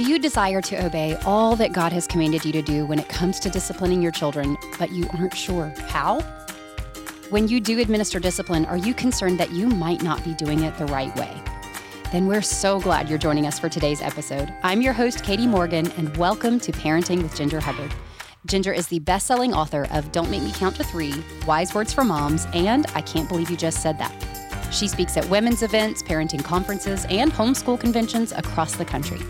Do you desire to obey all that God has commanded you to do when it comes to disciplining your children, but you aren't sure how? When you do administer discipline, are you concerned that you might not be doing it the right way? Then we're so glad you're joining us for today's episode. I'm your host, Katy Morgan, and welcome to Parenting with Ginger Hubbard. Ginger is the best selling author of Don't Make Me Count to Three, Wise Words for Moms, and I Can't Believe You Just Said That. She speaks at women's events, parenting conferences, and homeschool conventions across the country.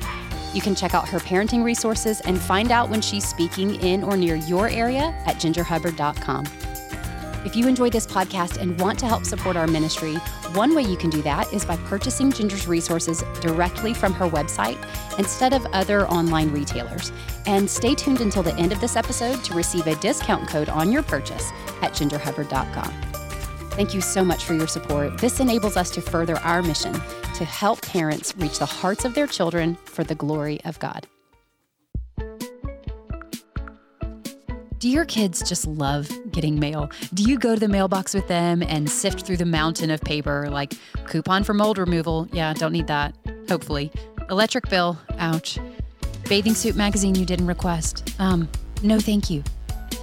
You can check out her parenting resources and find out when she's speaking in or near your area at gingerhubbard.com. If you enjoy this podcast and want to help support our ministry, one way you can do that is by purchasing Ginger's resources directly from her website instead of other online retailers. And stay tuned until the end of this episode to receive a discount code on your purchase at gingerhubbard.com. Thank you so much for your support. This enables us to further our mission to help parents reach the hearts of their children for the glory of God. Do your kids just love getting mail? Do you go to the mailbox with them and sift through the mountain of paper like coupon for mold removal? Yeah, don't need that. Hopefully. Electric bill. Ouch. Bathing suit magazine you didn't request. Um, no thank you.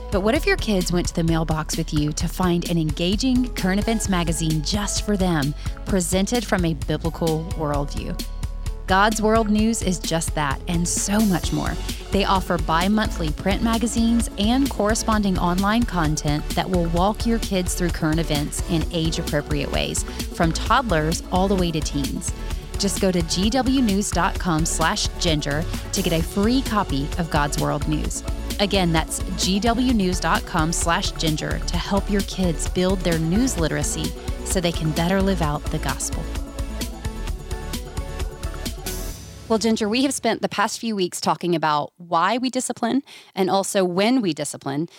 But what if your kids went to the mailbox with you to find an engaging current events magazine just for them, presented from a biblical worldview? God's World News is just that and so much more. They offer bi monthly print magazines and corresponding online content that will walk your kids through current events in age appropriate ways, from toddlers all the way to teens. Just go to gwnews.com slash ginger to get a free copy of God's World News. Again, that's gwnews.com slash ginger to help your kids build their news literacy so they can better live out the gospel. Well, Ginger, we have spent the past few weeks talking about why we discipline and also when we discipline.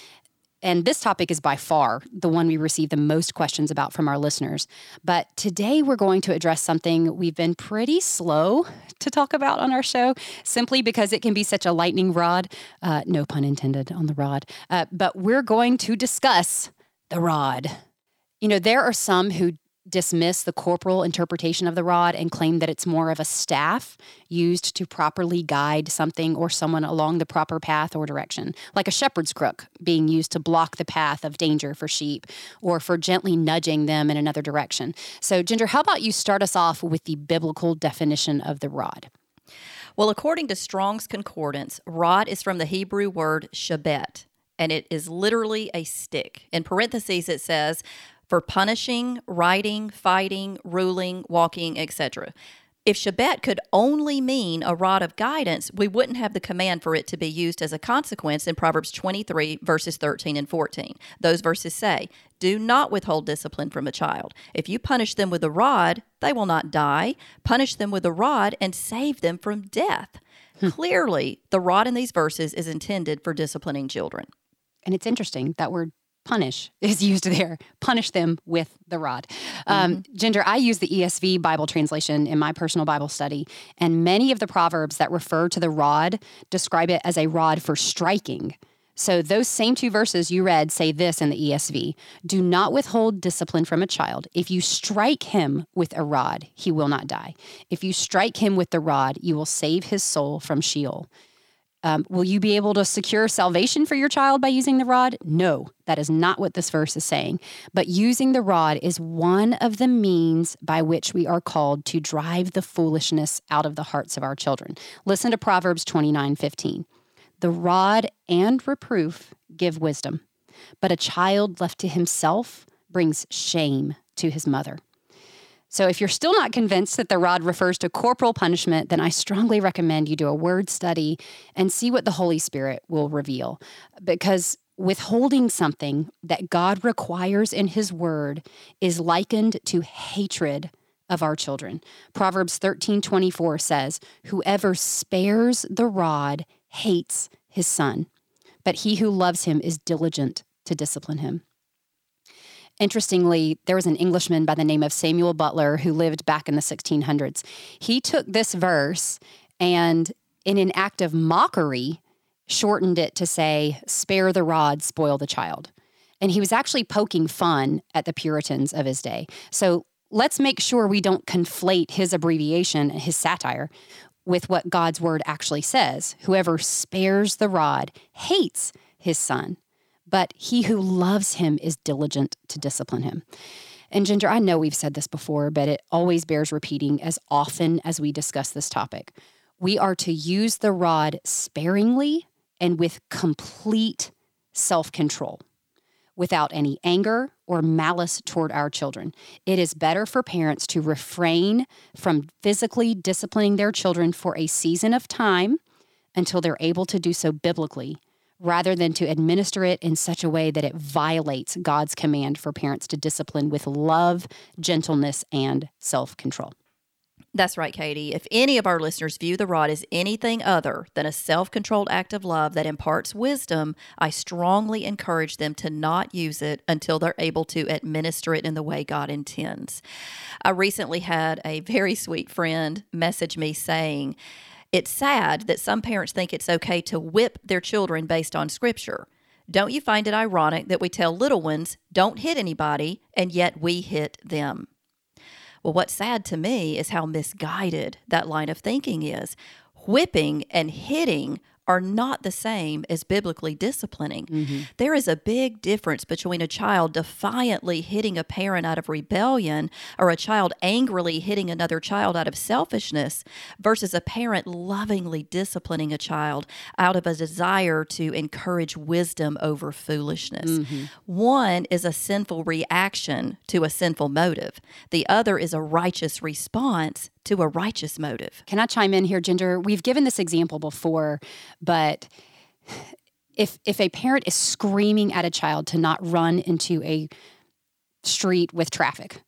And this topic is by far the one we receive the most questions about from our listeners. But today we're going to address something we've been pretty slow to talk about on our show, simply because it can be such a lightning rod. Uh, no pun intended on the rod. Uh, but we're going to discuss the rod. You know, there are some who dismiss the corporal interpretation of the rod and claim that it's more of a staff used to properly guide something or someone along the proper path or direction, like a shepherd's crook being used to block the path of danger for sheep or for gently nudging them in another direction. So, Ginger, how about you start us off with the biblical definition of the rod? Well, according to Strong's Concordance, rod is from the Hebrew word shebet, and it is literally a stick. In parentheses, it says, for punishing, writing, fighting, ruling, walking, etc. If shebet could only mean a rod of guidance, we wouldn't have the command for it to be used as a consequence in Proverbs 23, verses 13 and 14. Those verses say, Do not withhold discipline from a child. If you punish them with a rod, they will not die. Punish them with a rod and save them from death. Hmm. Clearly, the rod in these verses is intended for disciplining children. And it's interesting that word punish is used there. Punish them with the rod. Um, mm-hmm. Ginger, I use the ESV Bible translation in my personal Bible study, and many of the proverbs that refer to the rod describe it as a rod for striking. So, those same two verses you read say this in the ESV Do not withhold discipline from a child. If you strike him with a rod, he will not die. If you strike him with the rod, you will save his soul from Sheol. Um, will you be able to secure salvation for your child by using the rod? No, that is not what this verse is saying. But using the rod is one of the means by which we are called to drive the foolishness out of the hearts of our children. Listen to Proverbs 29 15. The rod and reproof give wisdom, but a child left to himself brings shame to his mother. So, if you're still not convinced that the rod refers to corporal punishment, then I strongly recommend you do a word study and see what the Holy Spirit will reveal. Because withholding something that God requires in His Word is likened to hatred of our children. Proverbs 13 24 says, Whoever spares the rod hates his son, but he who loves him is diligent to discipline him. Interestingly, there was an Englishman by the name of Samuel Butler who lived back in the 1600s. He took this verse and, in an act of mockery, shortened it to say, Spare the rod, spoil the child. And he was actually poking fun at the Puritans of his day. So let's make sure we don't conflate his abbreviation, his satire, with what God's word actually says. Whoever spares the rod hates his son, but he who loves him is diligent to discipline him. And Ginger, I know we've said this before, but it always bears repeating as often as we discuss this topic. We are to use the rod sparingly and with complete self control without any anger or malice toward our children. It is better for parents to refrain from physically disciplining their children for a season of time until they're able to do so biblically rather than to administer it in such a way that it violates God's command for parents to discipline with love, gentleness, and self control. That's right, Katy. If any of our listeners view the rod as anything other than a self controlled act of love that imparts wisdom, I strongly encourage them to not use it until they're able to administer it in the way God intends. I recently had a very sweet friend message me saying, It's sad that some parents think it's okay to whip their children based on scripture. Don't you find it ironic that we tell little ones, don't hit anybody, and yet we hit them? Well, what's sad to me is how misguided that line of thinking is. Whipping and hitting are not the same as biblically disciplining. Mm-hmm. There is a big difference between a child defiantly hitting a parent out of rebellion or a child angrily hitting another child out of selfishness versus a parent lovingly disciplining a child out of a desire to encourage wisdom over foolishness. Mm-hmm. One is a sinful reaction to a sinful motive, the other is a righteous response to a righteous motive. Can I chime in here, Ginger? We've given this example before, but if if a parent is screaming at a child to not run into a street with traffic,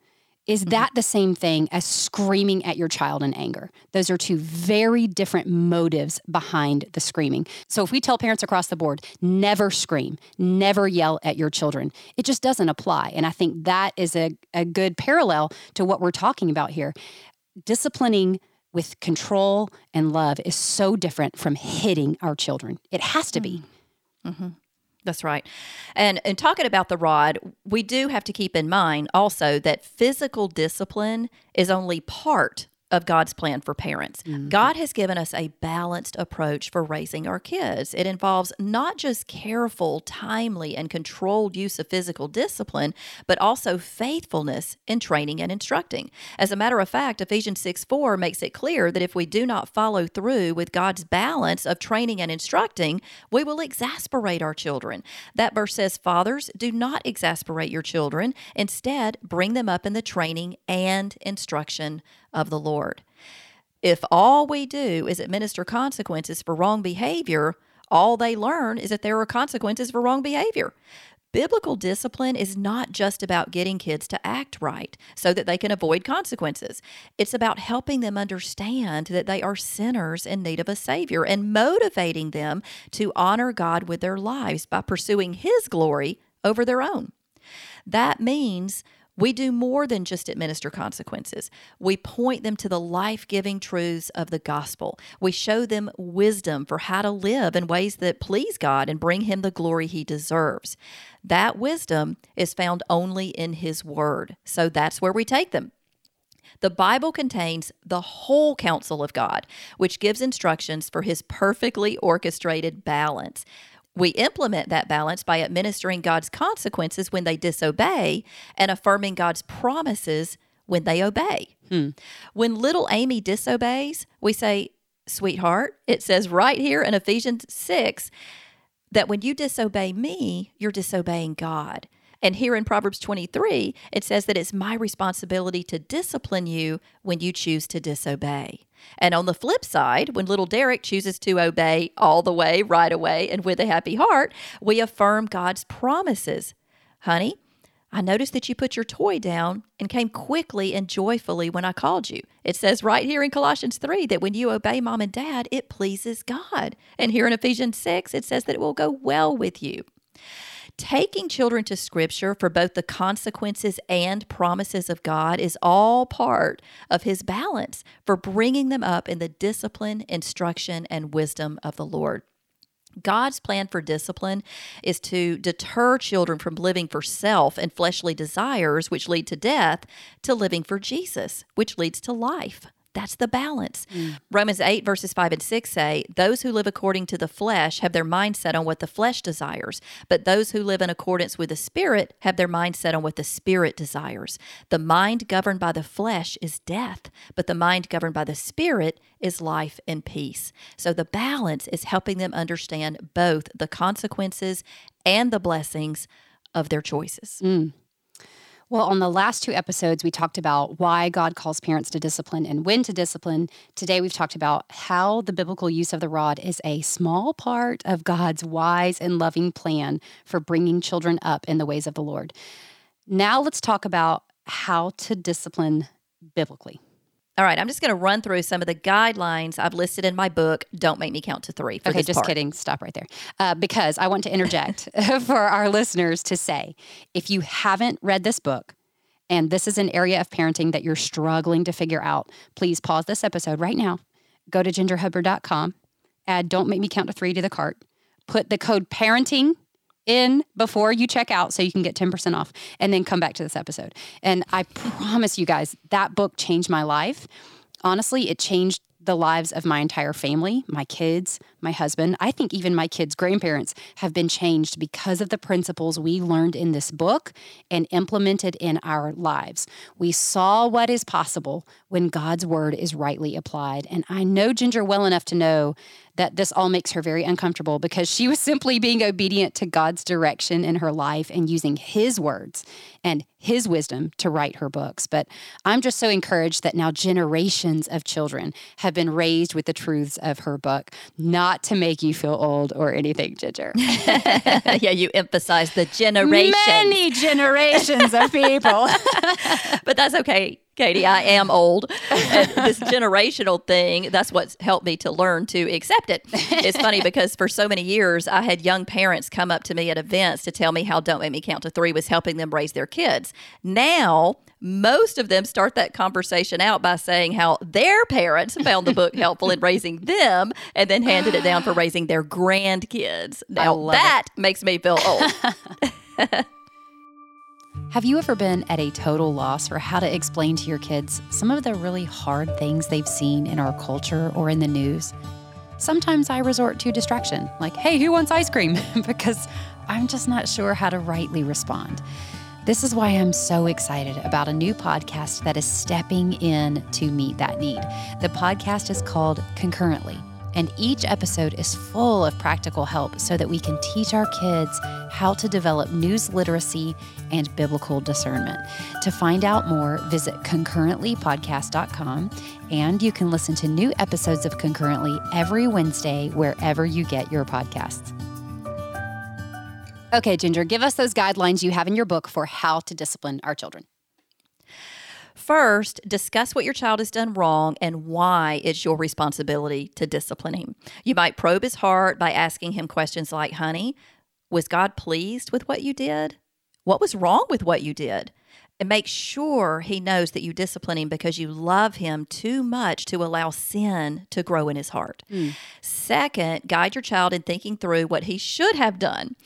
is mm-hmm. that the same thing as screaming at your child in anger? Those are two very different motives behind the screaming. So if we tell parents across the board, never scream, never yell at your children, it just doesn't apply. And I think that is a, a good parallel to what we're talking about here disciplining with control and love is so different from hitting our children. It has to be. Mm-hmm. mm-hmm. That's right. And in talking about the rod, we do have to keep in mind also that physical discipline is only part of God's plan for parents. Mm-hmm. God has given us a balanced approach for raising our kids. It involves not just careful, timely, and controlled use of physical discipline, but also faithfulness in training and instructing. As a matter of fact, Ephesians 6 4 makes it clear that if we do not follow through with God's balance of training and instructing, we will exasperate our children. That verse says, Fathers, do not exasperate your children. Instead, bring them up in the training and instruction of the Lord. If all we do is administer consequences for wrong behavior, all they learn is that there are consequences for wrong behavior. Biblical discipline is not just about getting kids to act right so that they can avoid consequences. It's about helping them understand that they are sinners in need of a Savior and motivating them to honor God with their lives by pursuing His glory over their own. That means we do more than just administer consequences. We point them to the life giving truths of the gospel. We show them wisdom for how to live in ways that please God and bring Him the glory He deserves. That wisdom is found only in His Word. So that's where we take them. The Bible contains the whole counsel of God, which gives instructions for His perfectly orchestrated balance. We implement that balance by administering God's consequences when they disobey and affirming God's promises when they obey. Hmm. When little Amy disobeys, we say, Sweetheart, it says right here in Ephesians 6 that when you disobey me, you're disobeying God. And here in Proverbs 23, it says that it's my responsibility to discipline you when you choose to disobey. And on the flip side, when little Derek chooses to obey all the way, right away, and with a happy heart, we affirm God's promises. Honey, I noticed that you put your toy down and came quickly and joyfully when I called you. It says right here in Colossians 3 that when you obey mom and dad, it pleases God. And here in Ephesians 6, it says that it will go well with you. Taking children to Scripture for both the consequences and promises of God is all part of His balance for bringing them up in the discipline, instruction, and wisdom of the Lord. God's plan for discipline is to deter children from living for self and fleshly desires, which lead to death, to living for Jesus, which leads to life. That's the balance. Mm. Romans 8, verses 5 and 6 say, Those who live according to the flesh have their mind set on what the flesh desires, but those who live in accordance with the Spirit have their mind set on what the Spirit desires. The mind governed by the flesh is death, but the mind governed by the Spirit is life and peace. So the balance is helping them understand both the consequences and the blessings of their choices. Mm. Well, on the last two episodes, we talked about why God calls parents to discipline and when to discipline. Today, we've talked about how the biblical use of the rod is a small part of God's wise and loving plan for bringing children up in the ways of the Lord. Now, let's talk about how to discipline biblically. All right, I'm just going to run through some of the guidelines I've listed in my book. Don't make me count to three. For Okay, just part. kidding. Stop right there. Uh, because I want to interject for our listeners to say if you haven't read this book, and this is an area of parenting that you're struggling to figure out, please pause this episode right now. Go to gingerhubbard.com, add Don't Make Me Count to Three to the cart, put the code parenting in before you check out so you can get 10% off, and then come back to this episode. And I promise you guys, that book changed my life. Honestly, it changed the lives of my entire family, my kids, my husband. I think even my kids' grandparents have been changed because of the principles we learned in this book and implemented in our lives. We saw what is possible when God's word is rightly applied. And I know Ginger well enough to know that this all makes her very uncomfortable because she was simply being obedient to God's direction in her life and using His words and His wisdom to write her books. But I'm just so encouraged that now generations of children have been raised with the truths of her book, not to make you feel old or anything, Ginger. yeah, you emphasize the generation. Many generations of people. but that's okay, Katy. I am old. And this generational thing, that's what's helped me to learn to accept it. It's funny because for so many years, I had young parents come up to me at events to tell me how Don't Make Me Count to Three was helping them raise their kids. Now, most of them start that conversation out by saying how their parents found the book helpful in raising them and then handed it down for raising their grandkids. Now, that makes me feel old. Have you ever been at a total loss for how to explain to your kids some of the really hard things they've seen in our culture or in the news? Sometimes I resort to distraction, like, hey, who wants ice cream? because I'm just not sure how to rightly respond. This is why I'm so excited about a new podcast that is stepping in to meet that need. The podcast is called Concurrently, and each episode is full of practical help so that we can teach our kids how to develop news literacy and biblical discernment. To find out more, visit concurrentlypodcast.com, and you can listen to new episodes of Concurrently every Wednesday wherever you get your podcasts. Okay, Ginger, give us those guidelines you have in your book for how to discipline our children. First, discuss what your child has done wrong and why it's your responsibility to discipline him. You might probe his heart by asking him questions like, Honey, was God pleased with what you did? What was wrong with what you did? And make sure he knows that you discipline him because you love him too much to allow sin to grow in his heart. Hmm. Second, guide your child in thinking through what he should have done.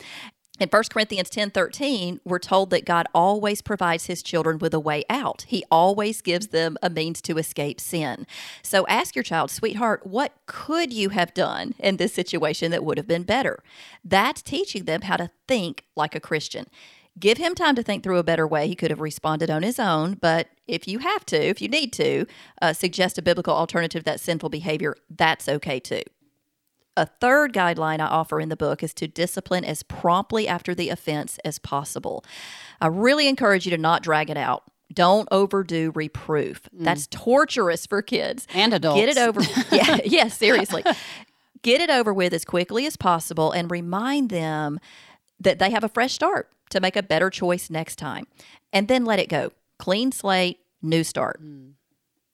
In 1 Corinthians 10 13, we're told that God always provides his children with a way out. He always gives them a means to escape sin. So ask your child, sweetheart, what could you have done in this situation that would have been better? That's teaching them how to think like a Christian. Give him time to think through a better way. He could have responded on his own, but if you have to, if you need to, uh, suggest a biblical alternative that sinful behavior, that's okay too. A third guideline I offer in the book is to discipline as promptly after the offense as possible. I really encourage you to not drag it out. Don't overdo reproof. Mm. That's torturous for kids. And adults. Get it over. yeah, yeah, seriously. Get it over with as quickly as possible and remind them that they have a fresh start to make a better choice next time. And then let it go. Clean slate, new start. Mm.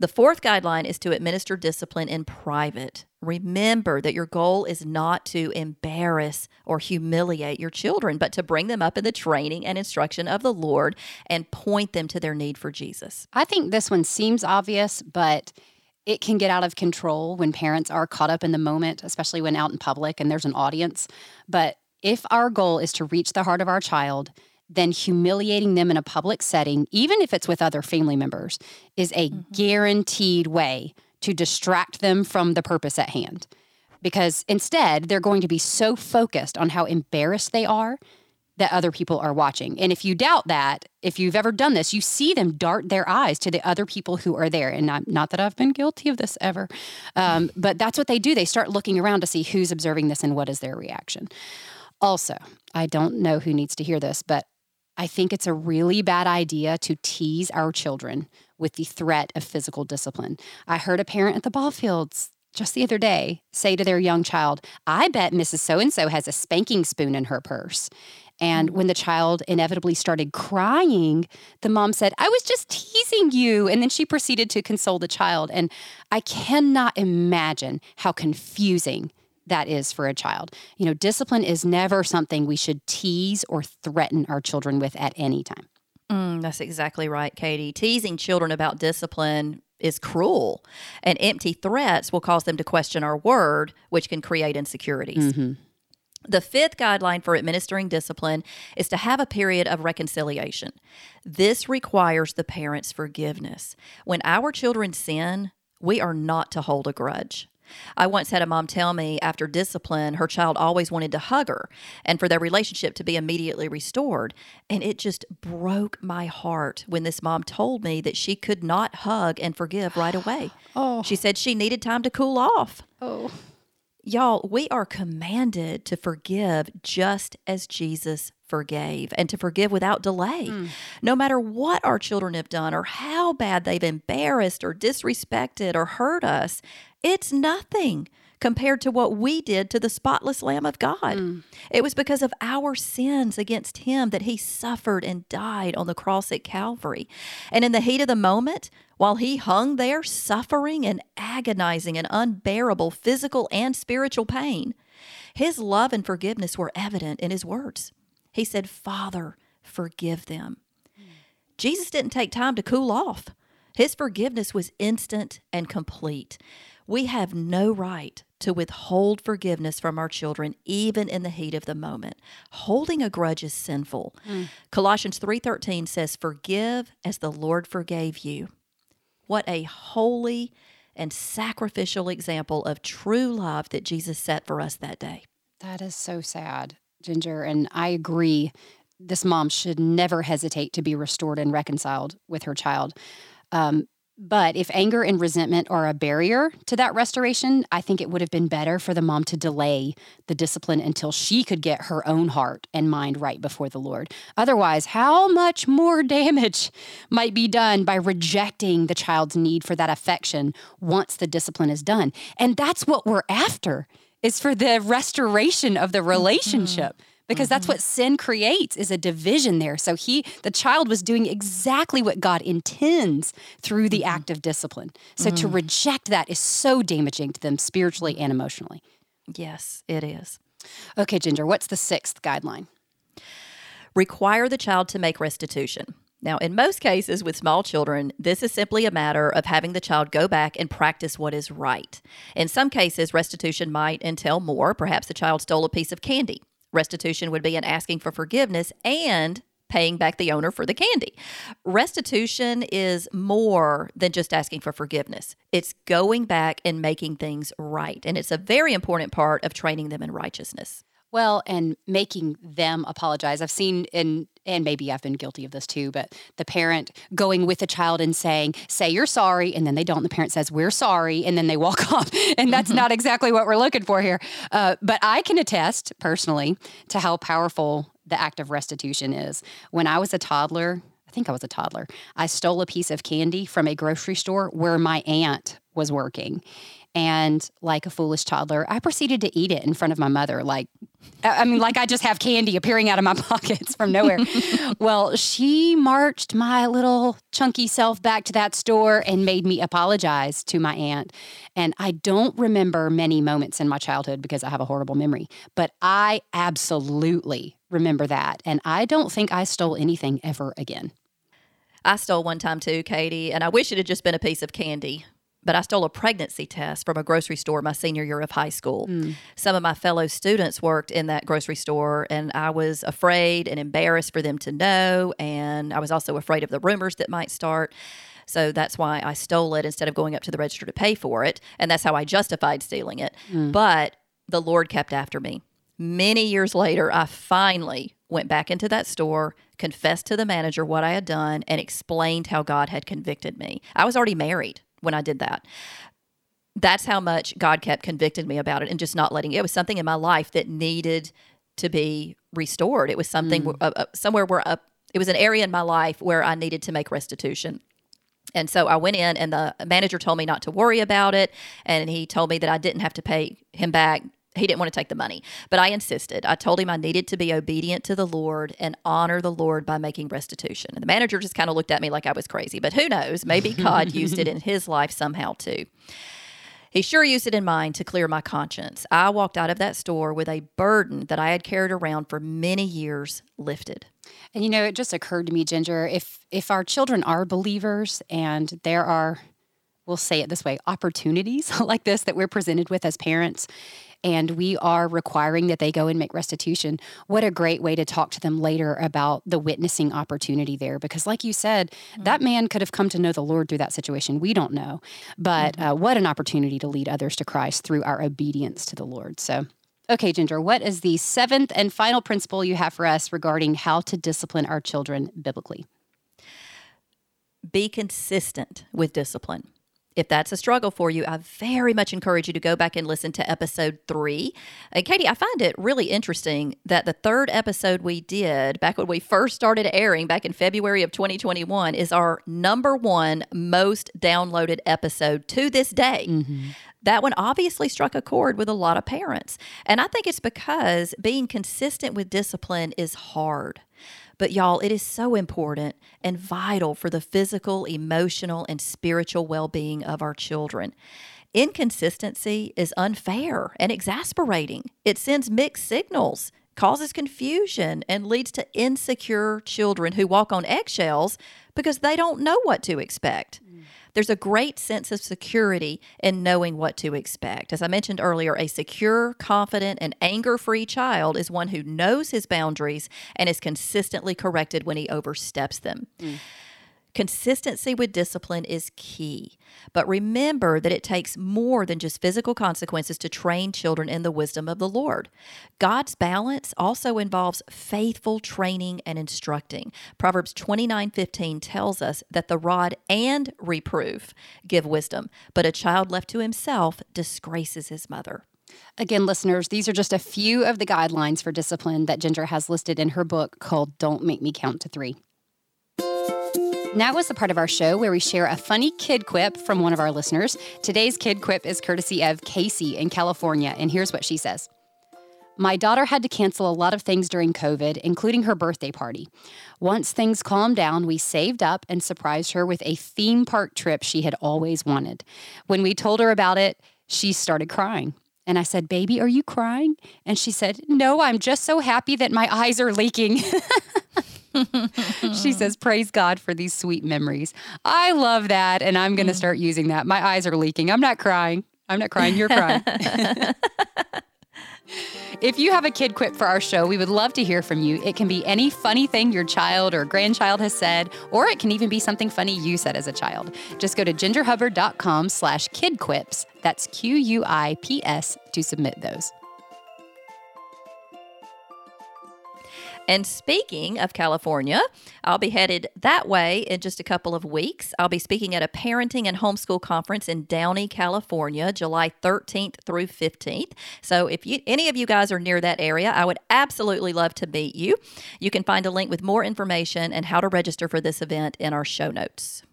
The fourth guideline is to administer discipline in private. Remember that your goal is not to embarrass or humiliate your children, but to bring them up in the training and instruction of the Lord and point them to their need for Jesus. I think this one seems obvious, but it can get out of control when parents are caught up in the moment, especially when out in public and there's an audience. But if our goal is to reach the heart of our child, then humiliating them in a public setting, even if it's with other family members, is a mm-hmm. guaranteed way to distract them from the purpose at hand. Because instead, they're going to be so focused on how embarrassed they are that other people are watching. And if you doubt that, if you've ever done this, you see them dart their eyes to the other people who are there. And not, not that I've been guilty of this ever, um, but that's what they do. They start looking around to see who's observing this and what is their reaction. Also, I don't know who needs to hear this, but I think it's a really bad idea to tease our children with the threat of physical discipline. I heard a parent at the ball fields just the other day say to their young child, I bet Mrs. So and so has a spanking spoon in her purse. And when the child inevitably started crying, the mom said, I was just teasing you. And then she proceeded to console the child. And I cannot imagine how confusing that is for a child. You know, discipline is never something we should tease or threaten our children with at any time. Mm, that's exactly right, Katy. Teasing children about discipline is cruel, and empty threats will cause them to question our word, which can create insecurities. Mm-hmm. The fifth guideline for administering discipline is to have a period of reconciliation. This requires the parent's forgiveness. When our children sin, we are not to hold a grudge. I once had a mom tell me after discipline, her child always wanted to hug her and for their relationship to be immediately restored. And it just broke my heart when this mom told me that she could not hug and forgive right away. Oh. She said she needed time to cool off. Oh. Y'all, we are commanded to forgive just as Jesus forgave and to forgive without delay. Mm. No matter what our children have done or how bad they've embarrassed or disrespected or hurt us, it's nothing compared to what we did to the spotless Lamb of God. Mm. It was because of our sins against Him that He suffered and died on the cross at Calvary. And in the heat of the moment, while He hung there suffering and agonizing and unbearable physical and spiritual pain, His love and forgiveness were evident in His words. He said, Father, forgive them. Mm. Jesus didn't take time to cool off. His forgiveness was instant and complete. We have no right to withhold forgiveness from our children even in the heat of the moment. Holding a grudge is sinful. Mm. Colossians 3:13 says, "Forgive as the Lord forgave you." What a holy and sacrificial example of true love that Jesus set for us that day. That is so sad, Ginger, and I agree. This mom should never hesitate to be restored and reconciled with her child. Um, but if anger and resentment are a barrier to that restoration, I think it would have been better for the mom to delay the discipline until she could get her own heart and mind right before the Lord. Otherwise, how much more damage might be done by rejecting the child's need for that affection once the discipline is done? And that's what we're after is for the restoration of the mm-hmm. relationship. Mm-hmm because mm-hmm. that's what sin creates is a division there so he the child was doing exactly what god intends through the mm-hmm. act of discipline so mm-hmm. to reject that is so damaging to them spiritually and emotionally yes it is okay ginger what's the sixth guideline require the child to make restitution now, in most cases with small children, this is simply a matter of having the child go back and practice what is right. In some cases, restitution might entail more. Perhaps the child stole a piece of candy. Restitution would be an asking for forgiveness and paying back the owner for the candy. Restitution is more than just asking for forgiveness. It's going back and making things right. And it's a very important part of training them in righteousness. Well, and making them apologize. I've seen in and maybe I've been guilty of this too, but the parent going with the child and saying, say you're sorry, and then they don't. The parent says, we're sorry, and then they walk off. And that's mm-hmm. not exactly what we're looking for here. Uh, but I can attest personally to how powerful the act of restitution is. When I was a toddler, I think I was a toddler, I stole a piece of candy from a grocery store where my aunt was working. And like a foolish toddler, I proceeded to eat it in front of my mother. Like, I mean, like I just have candy appearing out of my pockets from nowhere. well, she marched my little chunky self back to that store and made me apologize to my aunt. And I don't remember many moments in my childhood because I have a horrible memory, but I absolutely remember that. And I don't think I stole anything ever again. I stole one time too, Katy, and I wish it had just been a piece of candy but I stole a pregnancy test from a grocery store my senior year of high school. Mm. Some of my fellow students worked in that grocery store, and I was afraid and embarrassed for them to know. And I was also afraid of the rumors that might start. So that's why I stole it instead of going up to the register to pay for it. And that's how I justified stealing it. Mm. But the Lord kept after me. Many years later, I finally went back into that store, confessed to the manager what I had done, and explained how God had convicted me. I was already married when I did that. That's how much God kept convicting me about it and just not letting it. It was something in my life that needed to be restored. It was something uh, uh, somewhere where uh, it was an area in my life where I needed to make restitution. And so I went in, and the manager told me not to worry about it. And he told me that I didn't have to pay him back. He didn't want to take the money, but I insisted. I told him I needed to be obedient to the Lord and honor the Lord by making restitution. And the manager just kind of looked at me like I was crazy, but who knows? Maybe God used it in his life somehow too. He sure used it in mine to clear my conscience. I walked out of that store with a burden that I had carried around for many years lifted. And you know, it just occurred to me, Ginger, if if our children are believers and there are we'll say it this way, opportunities like this that we're presented with as parents and we are requiring that they go and make restitution, what a great way to talk to them later about the witnessing opportunity there. Because, like you said, mm-hmm. that man could have come to know the Lord through that situation. We don't know. But mm-hmm. uh, what an opportunity to lead others to Christ through our obedience to the Lord. So, Okay, Ginger, what is the seventh and final principle you have for us regarding how to discipline our children biblically? Be consistent with discipline. If that's a struggle for you, I very much encourage you to go back and listen to episode three. And Katy, I find it really interesting that the third episode we did back when we first started airing back in February of 2021 is our number one most downloaded episode to this day. Mm-hmm that one obviously struck a chord with a lot of parents. And I think it's because being consistent with discipline is hard. But y'all, it is so important and vital for the physical, emotional, and spiritual well being of our children. Inconsistency is unfair and exasperating. It sends mixed signals, causes confusion, and leads to insecure children who walk on eggshells because they don't know what to expect. There's a great sense of security in knowing what to expect. As I mentioned earlier, a secure, confident, and anger free child is one who knows his boundaries and is consistently corrected when he oversteps them. Mm. Consistency with discipline is key. But remember that it takes more than just physical consequences to train children in the wisdom of the Lord. God's balance also involves faithful training and instructing. Proverbs 29:15 tells us that the rod and reproof give wisdom, but a child left to himself disgraces his mother. Again, listeners, these are just a few of the guidelines for discipline that Ginger has listed in her book called Don't Make Me Count to 3. Now is the part of our show where we share a funny kid quip from one of our listeners. Today's kid quip is courtesy of Casey in California, and here's what she says. My daughter had to cancel a lot of things during COVID, including her birthday party. Once things calmed down, we saved up and surprised her with a theme park trip she had always wanted. When we told her about it, she started crying. And I said, Baby, are you crying? And she said, No, I'm just so happy that my eyes are leaking. she says, Praise God for these sweet memories. I love that. And I'm going to mm. start using that. My eyes are leaking. I'm not crying. I'm not crying. You're crying. if you have a kid quip for our show, we would love to hear from you. It can be any funny thing your child or grandchild has said, or it can even be something funny you said as a child. Just go to gingerhubbard.com slash kidquips. That's Q-U-I-P-S to submit those. And speaking of California, I'll be headed that way in just a couple of weeks. I'll be speaking at a parenting and homeschool conference in Downey, California, July 13th through 15th. So if you, any of you guys are near that area, I would absolutely love to meet you. You can find a link with more information and how to register for this event in our show notes.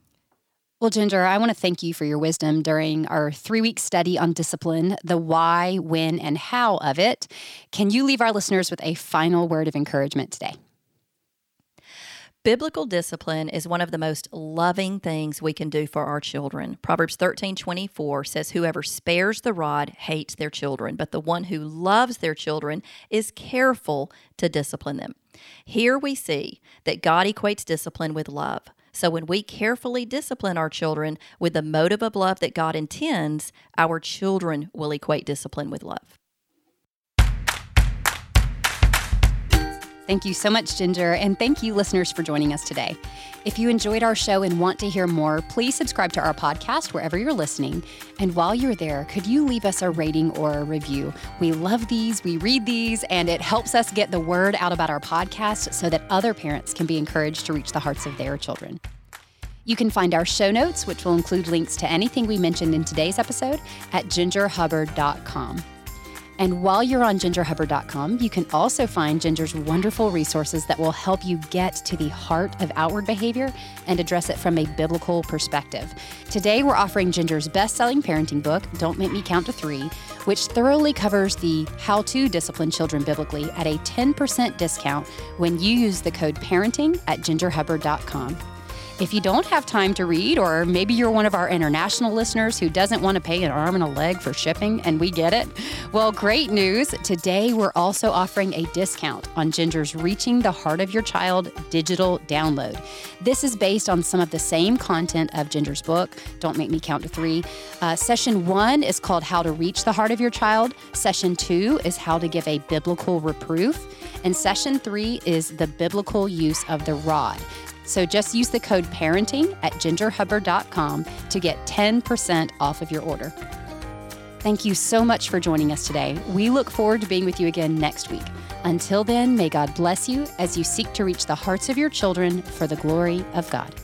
Well, Ginger, I want to thank you for your wisdom during our three week study on discipline, the why, when, and how of it. Can you leave our listeners with a final word of encouragement today? Biblical discipline is one of the most loving things we can do for our children. Proverbs 13 24 says, Whoever spares the rod hates their children, but the one who loves their children is careful to discipline them. Here we see that God equates discipline with love. So when we carefully discipline our children with the motive of love that God intends, our children will equate discipline with love. Thank you so much, Ginger, and thank you, listeners, for joining us today. If you enjoyed our show and want to hear more, please subscribe to our podcast wherever you're listening. And while you're there, could you leave us a rating or a review? We love these, we read these, and it helps us get the word out about our podcast so that other parents can be encouraged to reach the hearts of their children. You can find our show notes, which will include links to anything we mentioned in today's episode, at gingerhubbard.com. And while you're on gingerhubbard.com, you can also find Ginger's wonderful resources that will help you get to the heart of outward behavior and address it from a biblical perspective. Today, we're offering Ginger's best selling parenting book, Don't Make Me Count to Three, which thoroughly covers the how to discipline children biblically at a 10% discount when you use the code parenting at gingerhubbard.com. If you don't have time to read, or maybe you're one of our international listeners who doesn't want to pay an arm and a leg for shipping, and we get it, well, great news. Today, we're also offering a discount on Ginger's Reaching the Heart of Your Child digital download. This is based on some of the same content of Ginger's book, Don't Make Me Count to Three. Uh, session one is called How to Reach the Heart of Your Child, session two is How to Give a Biblical Reproof. And session three is the biblical use of the rod. So just use the code parenting at gingerhubbard.com to get 10% off of your order. Thank you so much for joining us today. We look forward to being with you again next week. Until then, may God bless you as you seek to reach the hearts of your children for the glory of God.